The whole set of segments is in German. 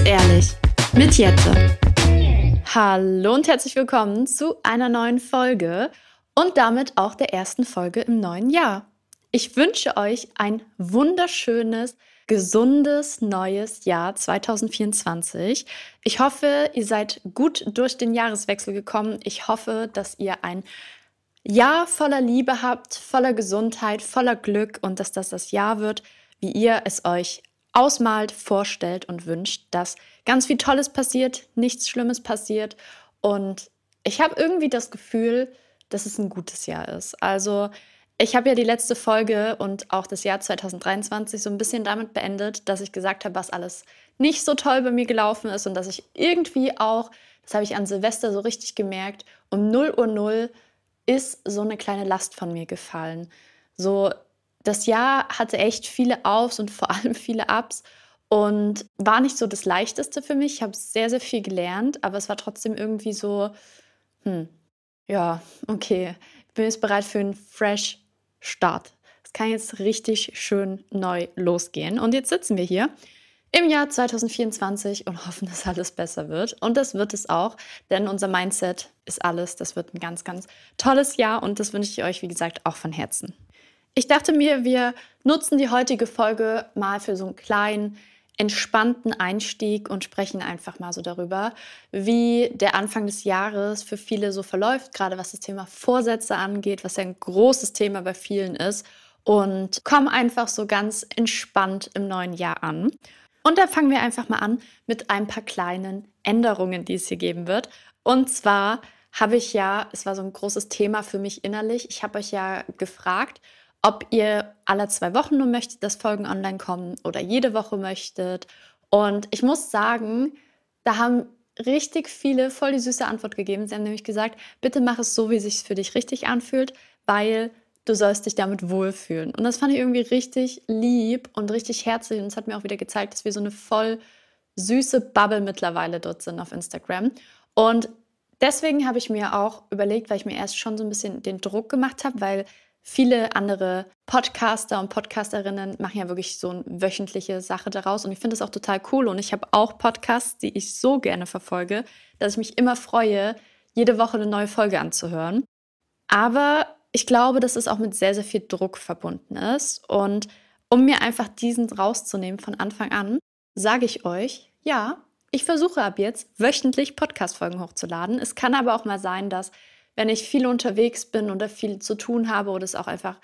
ehrlich mit Jette. Hallo und herzlich willkommen zu einer neuen Folge und damit auch der ersten Folge im neuen Jahr. Ich wünsche euch ein wunderschönes, gesundes neues Jahr 2024. Ich hoffe, ihr seid gut durch den Jahreswechsel gekommen. Ich hoffe, dass ihr ein Jahr voller Liebe habt, voller Gesundheit, voller Glück und dass das das Jahr wird, wie ihr es euch ausmalt, vorstellt und wünscht, dass ganz viel Tolles passiert, nichts Schlimmes passiert. Und ich habe irgendwie das Gefühl, dass es ein gutes Jahr ist. Also ich habe ja die letzte Folge und auch das Jahr 2023 so ein bisschen damit beendet, dass ich gesagt habe, was alles nicht so toll bei mir gelaufen ist und dass ich irgendwie auch, das habe ich an Silvester so richtig gemerkt, um 0 Uhr 0 ist so eine kleine Last von mir gefallen. So, das Jahr hatte echt viele Aufs und vor allem viele Ups und war nicht so das Leichteste für mich. Ich habe sehr, sehr viel gelernt, aber es war trotzdem irgendwie so, hm, ja, okay, ich bin jetzt bereit für einen Fresh Start. Es kann jetzt richtig schön neu losgehen. Und jetzt sitzen wir hier im Jahr 2024 und hoffen, dass alles besser wird. Und das wird es auch, denn unser Mindset ist alles. Das wird ein ganz, ganz tolles Jahr und das wünsche ich euch, wie gesagt, auch von Herzen. Ich dachte mir, wir nutzen die heutige Folge mal für so einen kleinen, entspannten Einstieg und sprechen einfach mal so darüber, wie der Anfang des Jahres für viele so verläuft, gerade was das Thema Vorsätze angeht, was ja ein großes Thema bei vielen ist. Und kommen einfach so ganz entspannt im neuen Jahr an. Und da fangen wir einfach mal an mit ein paar kleinen Änderungen, die es hier geben wird. Und zwar habe ich ja, es war so ein großes Thema für mich innerlich, ich habe euch ja gefragt, ob ihr alle zwei Wochen nur möchtet, dass Folgen online kommen oder jede Woche möchtet. Und ich muss sagen, da haben richtig viele voll die süße Antwort gegeben. Sie haben nämlich gesagt, bitte mach es so, wie es sich für dich richtig anfühlt, weil du sollst dich damit wohlfühlen. Und das fand ich irgendwie richtig lieb und richtig herzlich. Und es hat mir auch wieder gezeigt, dass wir so eine voll süße Bubble mittlerweile dort sind auf Instagram. Und deswegen habe ich mir auch überlegt, weil ich mir erst schon so ein bisschen den Druck gemacht habe, weil viele andere Podcaster und Podcasterinnen machen ja wirklich so eine wöchentliche Sache daraus. Und ich finde das auch total cool. Und ich habe auch Podcasts, die ich so gerne verfolge, dass ich mich immer freue, jede Woche eine neue Folge anzuhören. Aber ich glaube, dass es auch mit sehr, sehr viel Druck verbunden ist. Und um mir einfach diesen rauszunehmen von Anfang an, sage ich euch, ja, ich versuche ab jetzt wöchentlich Podcast-Folgen hochzuladen. Es kann aber auch mal sein, dass, wenn ich viel unterwegs bin oder viel zu tun habe oder es auch einfach,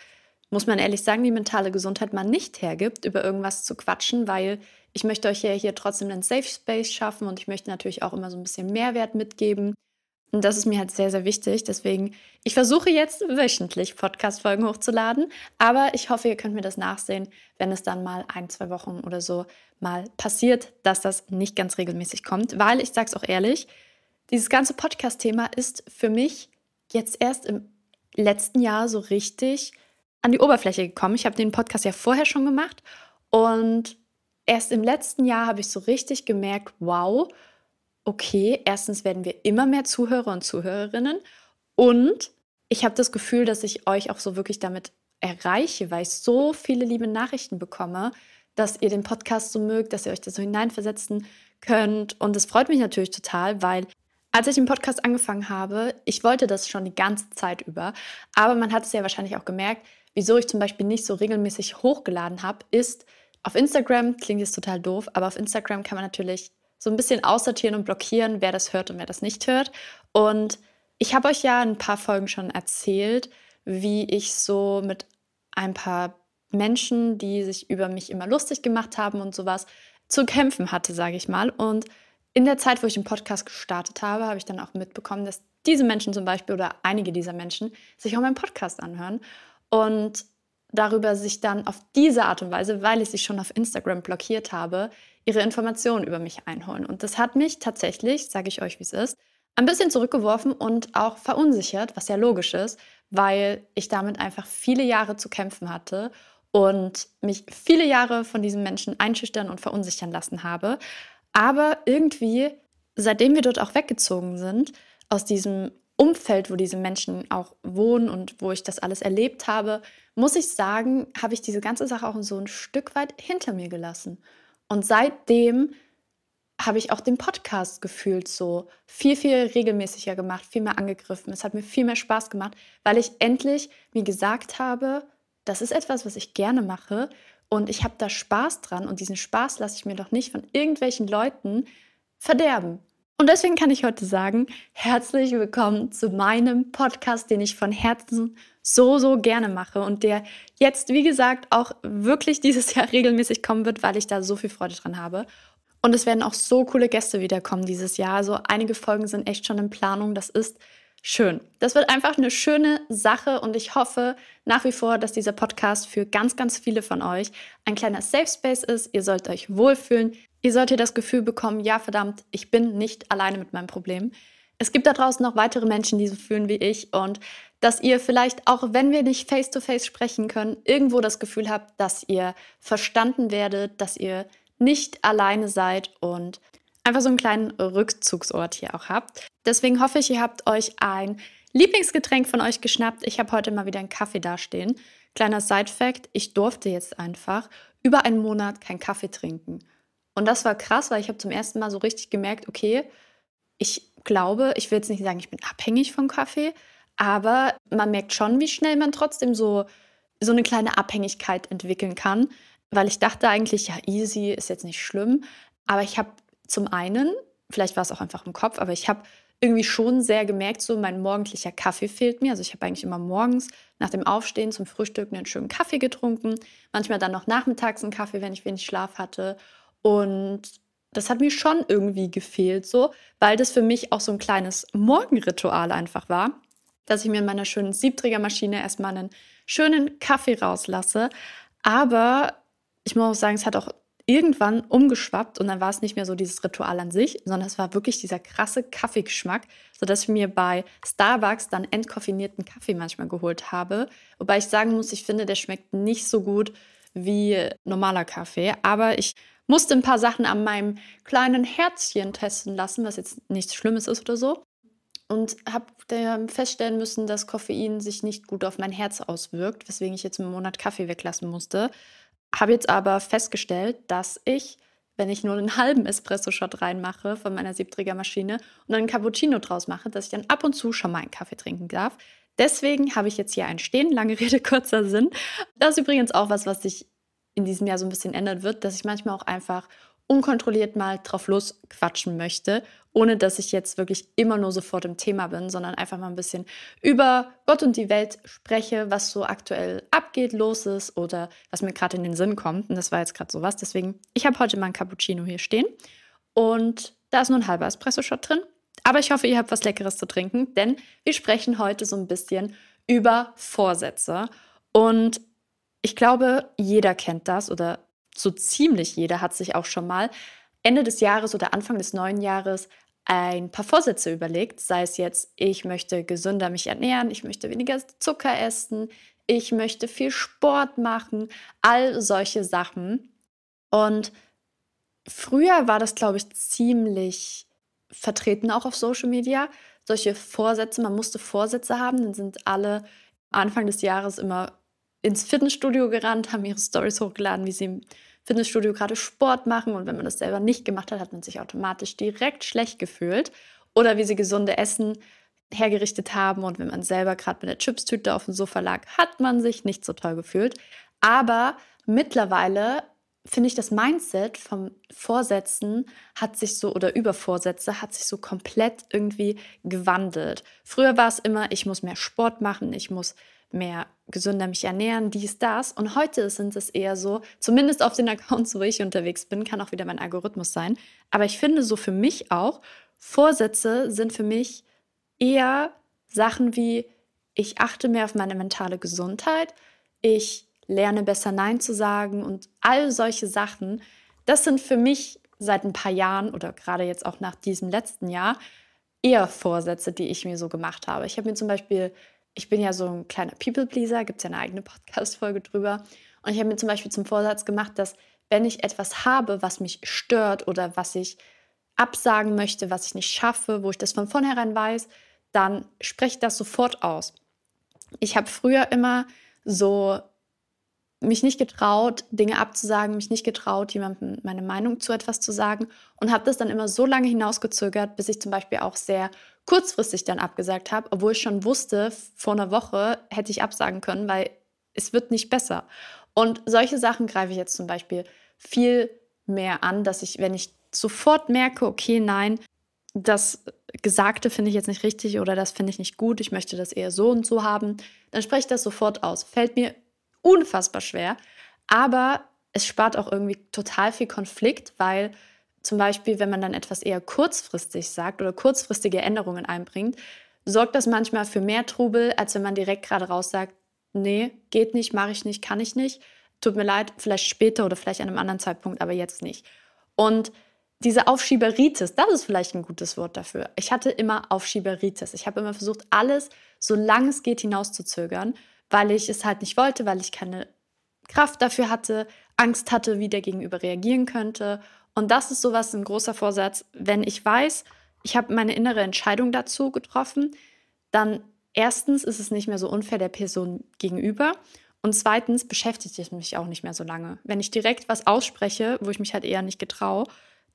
muss man ehrlich sagen, die mentale Gesundheit mal nicht hergibt, über irgendwas zu quatschen, weil ich möchte euch ja hier trotzdem einen Safe Space schaffen und ich möchte natürlich auch immer so ein bisschen Mehrwert mitgeben. Und das ist mir halt sehr, sehr wichtig. Deswegen, ich versuche jetzt wöchentlich Podcast-Folgen hochzuladen. Aber ich hoffe, ihr könnt mir das nachsehen, wenn es dann mal ein, zwei Wochen oder so mal passiert, dass das nicht ganz regelmäßig kommt. Weil ich sage es auch ehrlich, dieses ganze Podcast-Thema ist für mich jetzt erst im letzten Jahr so richtig an die Oberfläche gekommen. Ich habe den Podcast ja vorher schon gemacht. Und erst im letzten Jahr habe ich so richtig gemerkt, wow, okay, erstens werden wir immer mehr Zuhörer und Zuhörerinnen und ich habe das Gefühl, dass ich euch auch so wirklich damit erreiche, weil ich so viele liebe Nachrichten bekomme, dass ihr den Podcast so mögt, dass ihr euch da so hineinversetzen könnt. Und es freut mich natürlich total, weil als ich den Podcast angefangen habe, ich wollte das schon die ganze Zeit über, aber man hat es ja wahrscheinlich auch gemerkt, wieso ich zum Beispiel nicht so regelmäßig hochgeladen habe, ist auf Instagram, klingt jetzt total doof, aber auf Instagram kann man natürlich so ein bisschen aussortieren und blockieren, wer das hört und wer das nicht hört. Und ich habe euch ja ein paar Folgen schon erzählt, wie ich so mit ein paar Menschen, die sich über mich immer lustig gemacht haben und sowas, zu kämpfen hatte, sage ich mal. Und in der Zeit, wo ich den Podcast gestartet habe, habe ich dann auch mitbekommen, dass diese Menschen zum Beispiel oder einige dieser Menschen sich auch meinen Podcast anhören und darüber sich dann auf diese Art und Weise, weil ich sie schon auf Instagram blockiert habe, ihre Informationen über mich einholen. Und das hat mich tatsächlich, sage ich euch, wie es ist, ein bisschen zurückgeworfen und auch verunsichert, was ja logisch ist, weil ich damit einfach viele Jahre zu kämpfen hatte und mich viele Jahre von diesen Menschen einschüchtern und verunsichern lassen habe. Aber irgendwie, seitdem wir dort auch weggezogen sind, aus diesem Umfeld, wo diese Menschen auch wohnen und wo ich das alles erlebt habe, muss ich sagen, habe ich diese ganze Sache auch so ein Stück weit hinter mir gelassen. Und seitdem habe ich auch den Podcast gefühlt so viel, viel regelmäßiger gemacht, viel mehr angegriffen. Es hat mir viel mehr Spaß gemacht, weil ich endlich mir gesagt habe, das ist etwas, was ich gerne mache und ich habe da Spaß dran und diesen Spaß lasse ich mir doch nicht von irgendwelchen Leuten verderben. Und deswegen kann ich heute sagen, herzlich willkommen zu meinem Podcast, den ich von Herzen so, so gerne mache und der jetzt, wie gesagt, auch wirklich dieses Jahr regelmäßig kommen wird, weil ich da so viel Freude dran habe. Und es werden auch so coole Gäste wiederkommen dieses Jahr. Also einige Folgen sind echt schon in Planung. Das ist schön. Das wird einfach eine schöne Sache und ich hoffe nach wie vor, dass dieser Podcast für ganz, ganz viele von euch ein kleiner Safe Space ist. Ihr sollt euch wohlfühlen. Ihr solltet das Gefühl bekommen, ja verdammt, ich bin nicht alleine mit meinem Problem. Es gibt da draußen noch weitere Menschen, die so fühlen wie ich und dass ihr vielleicht, auch wenn wir nicht face-to-face -face sprechen können, irgendwo das Gefühl habt, dass ihr verstanden werdet, dass ihr nicht alleine seid und einfach so einen kleinen Rückzugsort hier auch habt. Deswegen hoffe ich, ihr habt euch ein Lieblingsgetränk von euch geschnappt. Ich habe heute mal wieder einen Kaffee dastehen. Kleiner Side-Fact: Ich durfte jetzt einfach über einen Monat keinen Kaffee trinken. Und das war krass, weil ich habe zum ersten Mal so richtig gemerkt, okay, ich glaube, ich will jetzt nicht sagen, ich bin abhängig vom Kaffee, aber man merkt schon, wie schnell man trotzdem so, so eine kleine Abhängigkeit entwickeln kann weil ich dachte eigentlich, ja, easy ist jetzt nicht schlimm. Aber ich habe zum einen, vielleicht war es auch einfach im Kopf, aber ich habe irgendwie schon sehr gemerkt, so mein morgendlicher Kaffee fehlt mir. Also ich habe eigentlich immer morgens nach dem Aufstehen zum Frühstück einen schönen Kaffee getrunken, manchmal dann noch nachmittags einen Kaffee, wenn ich wenig Schlaf hatte. Und das hat mir schon irgendwie gefehlt, so, weil das für mich auch so ein kleines Morgenritual einfach war, dass ich mir in meiner schönen Siebträgermaschine erstmal einen schönen Kaffee rauslasse. Aber ich muss auch sagen, es hat auch irgendwann umgeschwappt und dann war es nicht mehr so dieses Ritual an sich, sondern es war wirklich dieser krasse Kaffeegeschmack, sodass ich mir bei Starbucks dann entkoffinierten Kaffee manchmal geholt habe. Wobei ich sagen muss, ich finde, der schmeckt nicht so gut wie normaler Kaffee. Aber ich musste ein paar Sachen an meinem kleinen Herzchen testen lassen, was jetzt nichts Schlimmes ist oder so. Und habe feststellen müssen, dass Koffein sich nicht gut auf mein Herz auswirkt, weswegen ich jetzt einen Monat Kaffee weglassen musste. Habe jetzt aber festgestellt, dass ich, wenn ich nur einen halben Espresso-Shot reinmache von meiner Siebträgermaschine und einen Cappuccino draus mache, dass ich dann ab und zu schon mal einen Kaffee trinken darf. Deswegen habe ich jetzt hier ein Stehen, lange Rede, kurzer Sinn. Das ist übrigens auch was, was sich in diesem Jahr so ein bisschen ändern wird, dass ich manchmal auch einfach unkontrolliert mal drauf losquatschen möchte, ohne dass ich jetzt wirklich immer nur sofort im Thema bin, sondern einfach mal ein bisschen über Gott und die Welt spreche, was so aktuell abgeht, los ist oder was mir gerade in den Sinn kommt. Und das war jetzt gerade sowas. Deswegen, ich habe heute mal ein Cappuccino hier stehen und da ist nur ein halber Espresso-Shot drin. Aber ich hoffe, ihr habt was Leckeres zu trinken, denn wir sprechen heute so ein bisschen über Vorsätze. Und ich glaube, jeder kennt das oder so ziemlich jeder hat sich auch schon mal Ende des Jahres oder Anfang des neuen Jahres ein paar Vorsätze überlegt, sei es jetzt, ich möchte gesünder mich ernähren, ich möchte weniger Zucker essen, ich möchte viel Sport machen, all solche Sachen. Und früher war das, glaube ich, ziemlich vertreten auch auf Social Media. Solche Vorsätze, man musste Vorsätze haben, dann sind alle Anfang des Jahres immer ins Fitnessstudio gerannt, haben ihre Stories hochgeladen, wie sie im Fitnessstudio gerade Sport machen und wenn man das selber nicht gemacht hat, hat man sich automatisch direkt schlecht gefühlt. Oder wie sie gesunde Essen hergerichtet haben und wenn man selber gerade mit der Chipstüte auf dem Sofa lag, hat man sich nicht so toll gefühlt. Aber mittlerweile finde ich, das Mindset vom Vorsätzen hat sich so, oder über Vorsätze hat sich so komplett irgendwie gewandelt. Früher war es immer, ich muss mehr Sport machen, ich muss mehr gesünder mich ernähren, dies, das. Und heute sind es eher so, zumindest auf den Accounts, wo ich unterwegs bin, kann auch wieder mein Algorithmus sein. Aber ich finde so für mich auch, Vorsätze sind für mich eher Sachen wie, ich achte mehr auf meine mentale Gesundheit, ich lerne besser Nein zu sagen und all solche Sachen. Das sind für mich seit ein paar Jahren oder gerade jetzt auch nach diesem letzten Jahr eher Vorsätze, die ich mir so gemacht habe. Ich habe mir zum Beispiel ich bin ja so ein kleiner People-Pleaser, gibt es ja eine eigene Podcast-Folge drüber. Und ich habe mir zum Beispiel zum Vorsatz gemacht, dass wenn ich etwas habe, was mich stört oder was ich absagen möchte, was ich nicht schaffe, wo ich das von vornherein weiß, dann spreche ich das sofort aus. Ich habe früher immer so mich nicht getraut, Dinge abzusagen, mich nicht getraut, jemandem meine Meinung zu etwas zu sagen und habe das dann immer so lange hinausgezögert, bis ich zum Beispiel auch sehr kurzfristig dann abgesagt habe, obwohl ich schon wusste, vor einer Woche hätte ich absagen können, weil es wird nicht besser. Und solche Sachen greife ich jetzt zum Beispiel viel mehr an, dass ich, wenn ich sofort merke, okay, nein, das Gesagte finde ich jetzt nicht richtig oder das finde ich nicht gut, ich möchte das eher so und so haben, dann spreche ich das sofort aus. Fällt mir unfassbar schwer, aber es spart auch irgendwie total viel Konflikt, weil zum Beispiel, wenn man dann etwas eher kurzfristig sagt oder kurzfristige Änderungen einbringt, sorgt das manchmal für mehr Trubel, als wenn man direkt gerade raus sagt, nee, geht nicht, mache ich nicht, kann ich nicht. Tut mir leid, vielleicht später oder vielleicht an einem anderen Zeitpunkt, aber jetzt nicht. Und diese Aufschieberitis, das ist vielleicht ein gutes Wort dafür. Ich hatte immer Aufschieberitis. Ich habe immer versucht, alles, solange es geht, hinauszuzögern, weil ich es halt nicht wollte, weil ich keine Kraft dafür hatte, Angst hatte, wie der Gegenüber reagieren könnte. Und das ist sowas, ein großer Vorsatz. Wenn ich weiß, ich habe meine innere Entscheidung dazu getroffen, dann erstens ist es nicht mehr so unfair der Person gegenüber. Und zweitens beschäftigt es mich auch nicht mehr so lange. Wenn ich direkt was ausspreche, wo ich mich halt eher nicht getraue,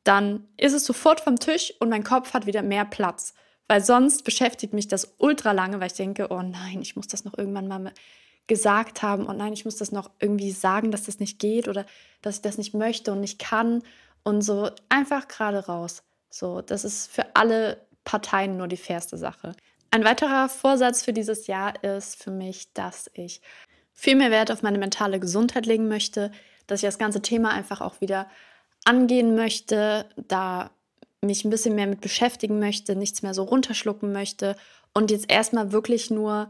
dann ist es sofort vom Tisch und mein Kopf hat wieder mehr Platz. Weil sonst beschäftigt mich das ultra lange, weil ich denke, oh nein, ich muss das noch irgendwann mal gesagt haben. Oh nein, ich muss das noch irgendwie sagen, dass das nicht geht oder dass ich das nicht möchte und nicht kann. Und so einfach gerade raus. So, das ist für alle Parteien nur die fairste Sache. Ein weiterer Vorsatz für dieses Jahr ist für mich, dass ich viel mehr Wert auf meine mentale Gesundheit legen möchte, dass ich das ganze Thema einfach auch wieder angehen möchte, da mich ein bisschen mehr mit beschäftigen möchte, nichts mehr so runterschlucken möchte und jetzt erstmal wirklich nur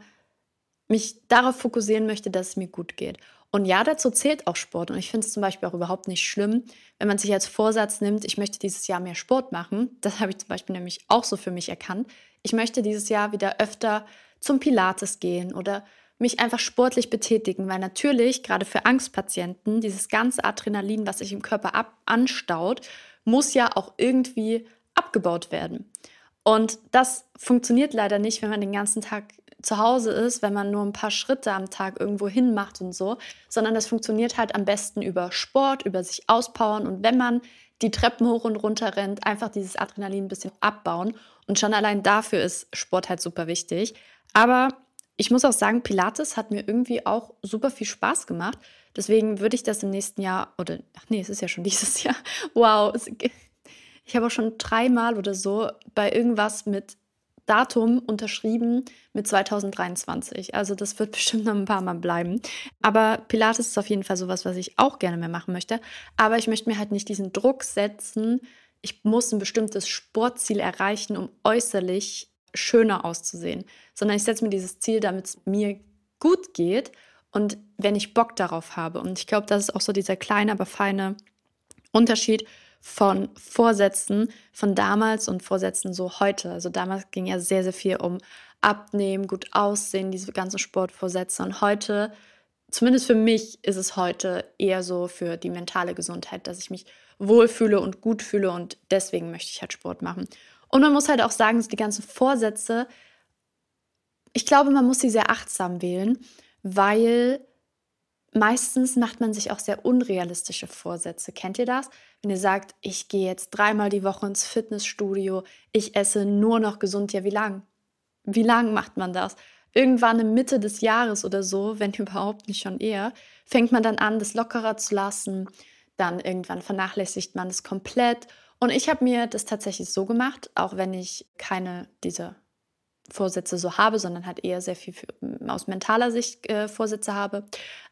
mich darauf fokussieren möchte, dass es mir gut geht. Und ja, dazu zählt auch Sport. Und ich finde es zum Beispiel auch überhaupt nicht schlimm, wenn man sich als Vorsatz nimmt, ich möchte dieses Jahr mehr Sport machen. Das habe ich zum Beispiel nämlich auch so für mich erkannt. Ich möchte dieses Jahr wieder öfter zum Pilates gehen oder mich einfach sportlich betätigen, weil natürlich gerade für Angstpatienten dieses ganze Adrenalin, was sich im Körper ab anstaut, muss ja auch irgendwie abgebaut werden. Und das funktioniert leider nicht, wenn man den ganzen Tag zu Hause ist, wenn man nur ein paar Schritte am Tag irgendwo hin macht und so, sondern das funktioniert halt am besten über Sport, über sich auspowern und wenn man die Treppen hoch und runter rennt, einfach dieses Adrenalin ein bisschen abbauen. Und schon allein dafür ist Sport halt super wichtig. Aber ich muss auch sagen, Pilates hat mir irgendwie auch super viel Spaß gemacht. Deswegen würde ich das im nächsten Jahr, oder, ach nee, es ist ja schon dieses Jahr. Wow. Ich habe auch schon dreimal oder so bei irgendwas mit Datum unterschrieben mit 2023. Also das wird bestimmt noch ein paar Mal bleiben. Aber Pilates ist auf jeden Fall sowas, was ich auch gerne mehr machen möchte. Aber ich möchte mir halt nicht diesen Druck setzen, ich muss ein bestimmtes Sportziel erreichen, um äußerlich schöner auszusehen, sondern ich setze mir dieses Ziel, damit es mir gut geht und wenn ich Bock darauf habe. Und ich glaube, das ist auch so dieser kleine, aber feine Unterschied von Vorsätzen von damals und Vorsätzen so heute. Also damals ging ja sehr, sehr viel um Abnehmen, gut aussehen, diese ganzen Sportvorsätze. Und heute, zumindest für mich, ist es heute eher so für die mentale Gesundheit, dass ich mich wohlfühle und gut fühle und deswegen möchte ich halt Sport machen. Und man muss halt auch sagen, dass die ganzen Vorsätze, ich glaube, man muss sie sehr achtsam wählen, weil meistens macht man sich auch sehr unrealistische Vorsätze. Kennt ihr das? Wenn ihr sagt, ich gehe jetzt dreimal die Woche ins Fitnessstudio, ich esse nur noch gesund, ja, wie lang? Wie lang macht man das? Irgendwann in Mitte des Jahres oder so, wenn überhaupt nicht schon eher, fängt man dann an, das lockerer zu lassen. Dann irgendwann vernachlässigt man es komplett und ich habe mir das tatsächlich so gemacht, auch wenn ich keine dieser Vorsätze so habe, sondern halt eher sehr viel für, aus mentaler Sicht äh, Vorsätze habe.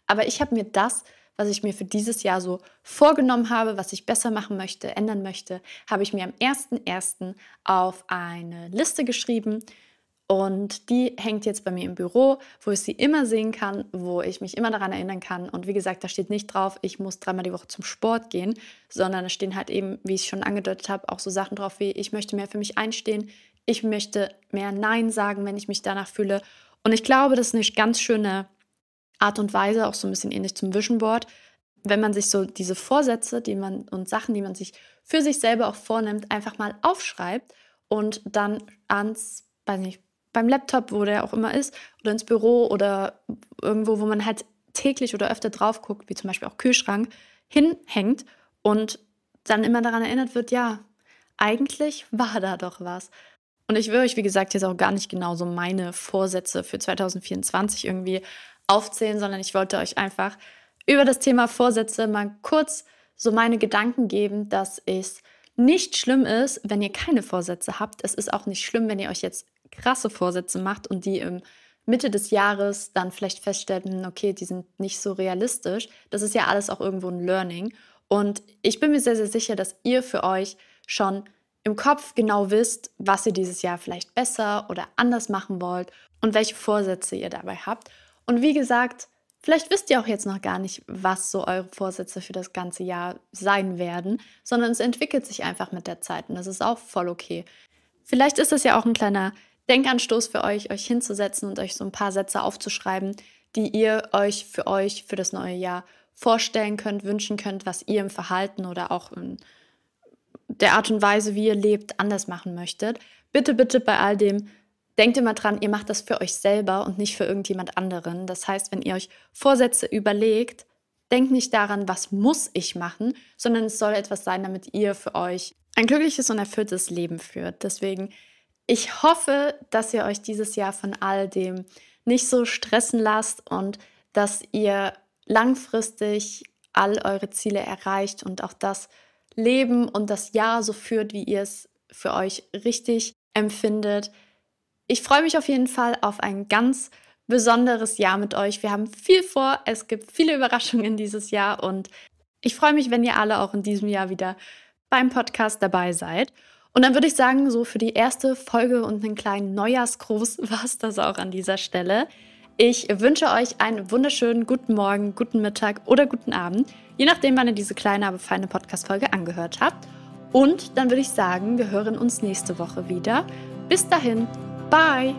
Aber ich habe mir das, was ich mir für dieses Jahr so vorgenommen habe, was ich besser machen möchte, ändern möchte, habe ich mir am 1.1. auf eine Liste geschrieben und die hängt jetzt bei mir im Büro, wo ich sie immer sehen kann, wo ich mich immer daran erinnern kann. Und wie gesagt, da steht nicht drauf, ich muss dreimal die Woche zum Sport gehen, sondern es stehen halt eben, wie ich schon angedeutet habe, auch so Sachen drauf wie, ich möchte mehr für mich einstehen, ich möchte mehr Nein sagen, wenn ich mich danach fühle. Und ich glaube, das ist eine ganz schöne Art und Weise, auch so ein bisschen ähnlich zum Vision Board, wenn man sich so diese Vorsätze, die man und Sachen, die man sich für sich selber auch vornimmt, einfach mal aufschreibt und dann ans, weiß nicht, beim Laptop, wo der auch immer ist, oder ins Büro oder irgendwo, wo man halt täglich oder öfter drauf guckt, wie zum Beispiel auch Kühlschrank, hinhängt und dann immer daran erinnert wird, ja, eigentlich war da doch was. Und ich will euch, wie gesagt, jetzt auch gar nicht genau so meine Vorsätze für 2024 irgendwie aufzählen, sondern ich wollte euch einfach über das Thema Vorsätze mal kurz so meine Gedanken geben, dass es nicht schlimm ist, wenn ihr keine Vorsätze habt. Es ist auch nicht schlimm, wenn ihr euch jetzt krasse Vorsätze macht und die im Mitte des Jahres dann vielleicht feststellt, hm, okay, die sind nicht so realistisch. Das ist ja alles auch irgendwo ein Learning. Und ich bin mir sehr, sehr sicher, dass ihr für euch schon im Kopf genau wisst, was ihr dieses Jahr vielleicht besser oder anders machen wollt und welche Vorsätze ihr dabei habt. Und wie gesagt, vielleicht wisst ihr auch jetzt noch gar nicht, was so eure Vorsätze für das ganze Jahr sein werden, sondern es entwickelt sich einfach mit der Zeit und das ist auch voll okay. Vielleicht ist es ja auch ein kleiner Denkanstoß für euch, euch hinzusetzen und euch so ein paar Sätze aufzuschreiben, die ihr euch für euch für das neue Jahr vorstellen könnt, wünschen könnt, was ihr im Verhalten oder auch in der Art und Weise, wie ihr lebt, anders machen möchtet. Bitte, bitte bei all dem denkt immer dran, ihr macht das für euch selber und nicht für irgendjemand anderen. Das heißt, wenn ihr euch Vorsätze überlegt, denkt nicht daran, was muss ich machen, sondern es soll etwas sein, damit ihr für euch ein glückliches und erfülltes Leben führt. Deswegen, ich hoffe, dass ihr euch dieses Jahr von all dem nicht so stressen lasst und dass ihr langfristig all eure Ziele erreicht und auch das Leben und das Jahr so führt, wie ihr es für euch richtig empfindet. Ich freue mich auf jeden Fall auf ein ganz besonderes Jahr mit euch. Wir haben viel vor, es gibt viele Überraschungen dieses Jahr und ich freue mich, wenn ihr alle auch in diesem Jahr wieder beim Podcast dabei seid. Und dann würde ich sagen, so für die erste Folge und einen kleinen Neujahrsgruß war es das auch an dieser Stelle. Ich wünsche euch einen wunderschönen guten Morgen, guten Mittag oder guten Abend, je nachdem, wann ihr diese kleine, aber feine Podcast-Folge angehört habt. Und dann würde ich sagen, wir hören uns nächste Woche wieder. Bis dahin, bye!